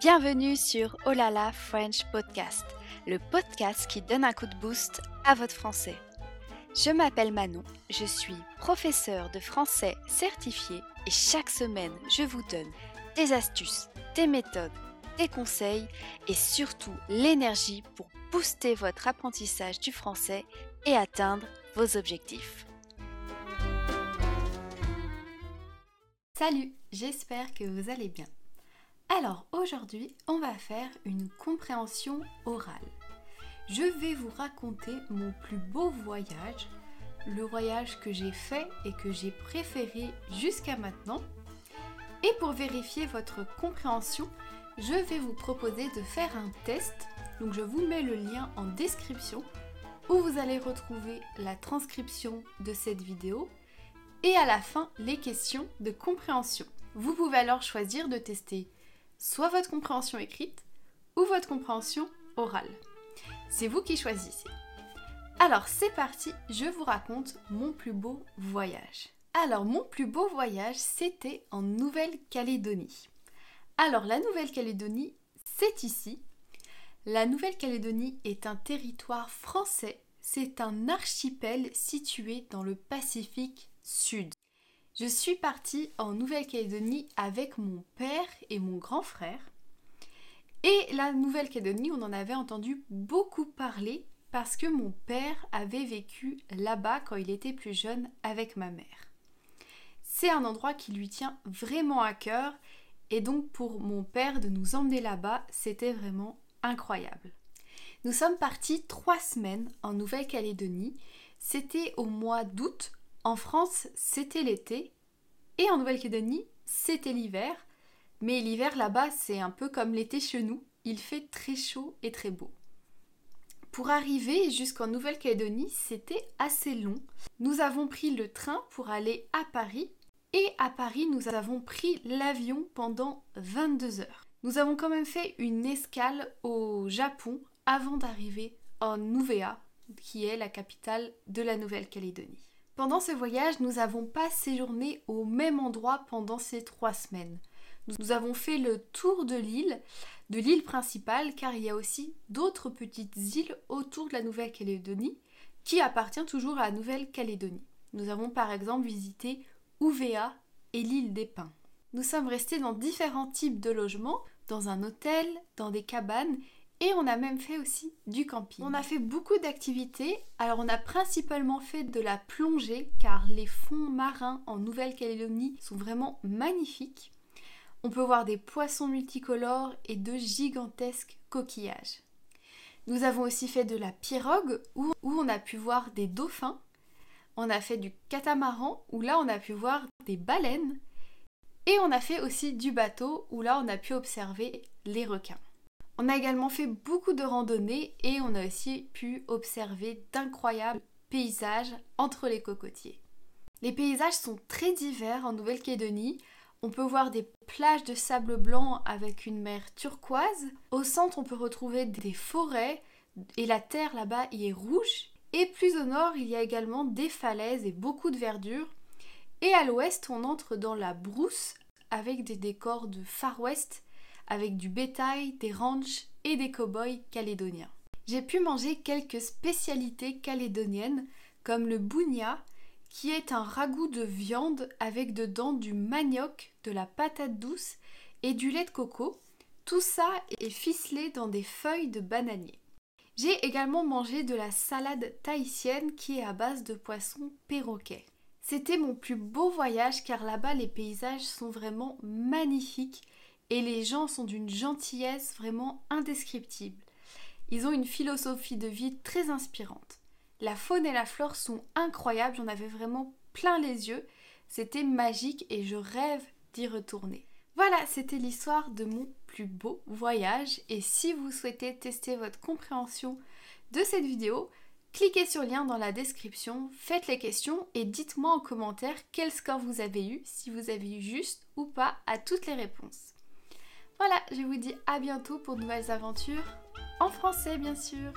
Bienvenue sur Olala French Podcast, le podcast qui donne un coup de boost à votre français. Je m'appelle Manon, je suis professeure de français certifiée et chaque semaine je vous donne des astuces, des méthodes, des conseils et surtout l'énergie pour booster votre apprentissage du français et atteindre vos objectifs. Salut, j'espère que vous allez bien. Alors aujourd'hui, on va faire une compréhension orale. Je vais vous raconter mon plus beau voyage, le voyage que j'ai fait et que j'ai préféré jusqu'à maintenant. Et pour vérifier votre compréhension, je vais vous proposer de faire un test. Donc je vous mets le lien en description où vous allez retrouver la transcription de cette vidéo et à la fin les questions de compréhension. Vous pouvez alors choisir de tester soit votre compréhension écrite ou votre compréhension orale. C'est vous qui choisissez. Alors c'est parti, je vous raconte mon plus beau voyage. Alors mon plus beau voyage, c'était en Nouvelle-Calédonie. Alors la Nouvelle-Calédonie, c'est ici. La Nouvelle-Calédonie est un territoire français, c'est un archipel situé dans le Pacifique Sud. Je suis partie en Nouvelle-Calédonie avec mon père et mon grand frère. Et la Nouvelle-Calédonie, on en avait entendu beaucoup parler parce que mon père avait vécu là-bas quand il était plus jeune avec ma mère. C'est un endroit qui lui tient vraiment à cœur et donc pour mon père de nous emmener là-bas, c'était vraiment incroyable. Nous sommes partis trois semaines en Nouvelle-Calédonie. C'était au mois d'août en France, c'était l'été et en Nouvelle-Calédonie, c'était l'hiver. Mais l'hiver là-bas, c'est un peu comme l'été chez nous. Il fait très chaud et très beau. Pour arriver jusqu'en Nouvelle-Calédonie, c'était assez long. Nous avons pris le train pour aller à Paris et à Paris, nous avons pris l'avion pendant 22 heures. Nous avons quand même fait une escale au Japon avant d'arriver en Nouvéa, qui est la capitale de la Nouvelle-Calédonie. Pendant ce voyage, nous n'avons pas séjourné au même endroit pendant ces trois semaines. Nous avons fait le tour de l'île, de l'île principale, car il y a aussi d'autres petites îles autour de la Nouvelle-Calédonie qui appartiennent toujours à la Nouvelle-Calédonie. Nous avons par exemple visité Ouvéa et l'île des Pins. Nous sommes restés dans différents types de logements, dans un hôtel, dans des cabanes et on a même fait aussi du camping. On a fait beaucoup d'activités. Alors on a principalement fait de la plongée car les fonds marins en Nouvelle-Calédonie sont vraiment magnifiques. On peut voir des poissons multicolores et de gigantesques coquillages. Nous avons aussi fait de la pirogue où, on a pu voir des dauphins. On a fait du catamaran où là on a pu voir des baleines. Et on a fait aussi du bateau où là on a pu observer les requins. On a également fait beaucoup de randonnées et on a aussi pu observer d'incroyables paysages entre les cocotiers. Les paysages sont très divers en Nouvelle-Calédonie. On peut voir des plages de sable blanc avec une mer turquoise. Au centre, on peut retrouver des forêts et la terre là-bas y est rouge. Et plus au nord, il y a également des falaises et beaucoup de verdure. Et à l'ouest, on entre dans la brousse avec des décors de Far West avec du bétail, des ranchs et des cow-boys calédoniens. J'ai pu manger quelques spécialités calédoniennes comme le bounia qui est un ragoût de viande avec dedans du manioc, de la patate douce et du lait de coco. Tout ça est ficelé dans des feuilles de bananier. J'ai également mangé de la salade tahitienne qui est à base de poisson perroquet. C'était mon plus beau voyage car là-bas les paysages sont vraiment magnifiques et les gens sont d'une gentillesse vraiment indescriptible. Ils ont une philosophie de vie très inspirante. La faune et la flore sont incroyables, j'en avais vraiment plein les yeux. C'était magique et je rêve d'y retourner. Voilà, c'était l'histoire de mon plus beau voyage et si vous souhaitez tester votre compréhension de cette vidéo, cliquez sur le lien dans la description, faites les questions et dites-moi en commentaire quel score vous avez eu, si vous avez eu juste ou pas à toutes les réponses. Voilà, je vous dis à bientôt pour de nouvelles aventures, en français bien sûr.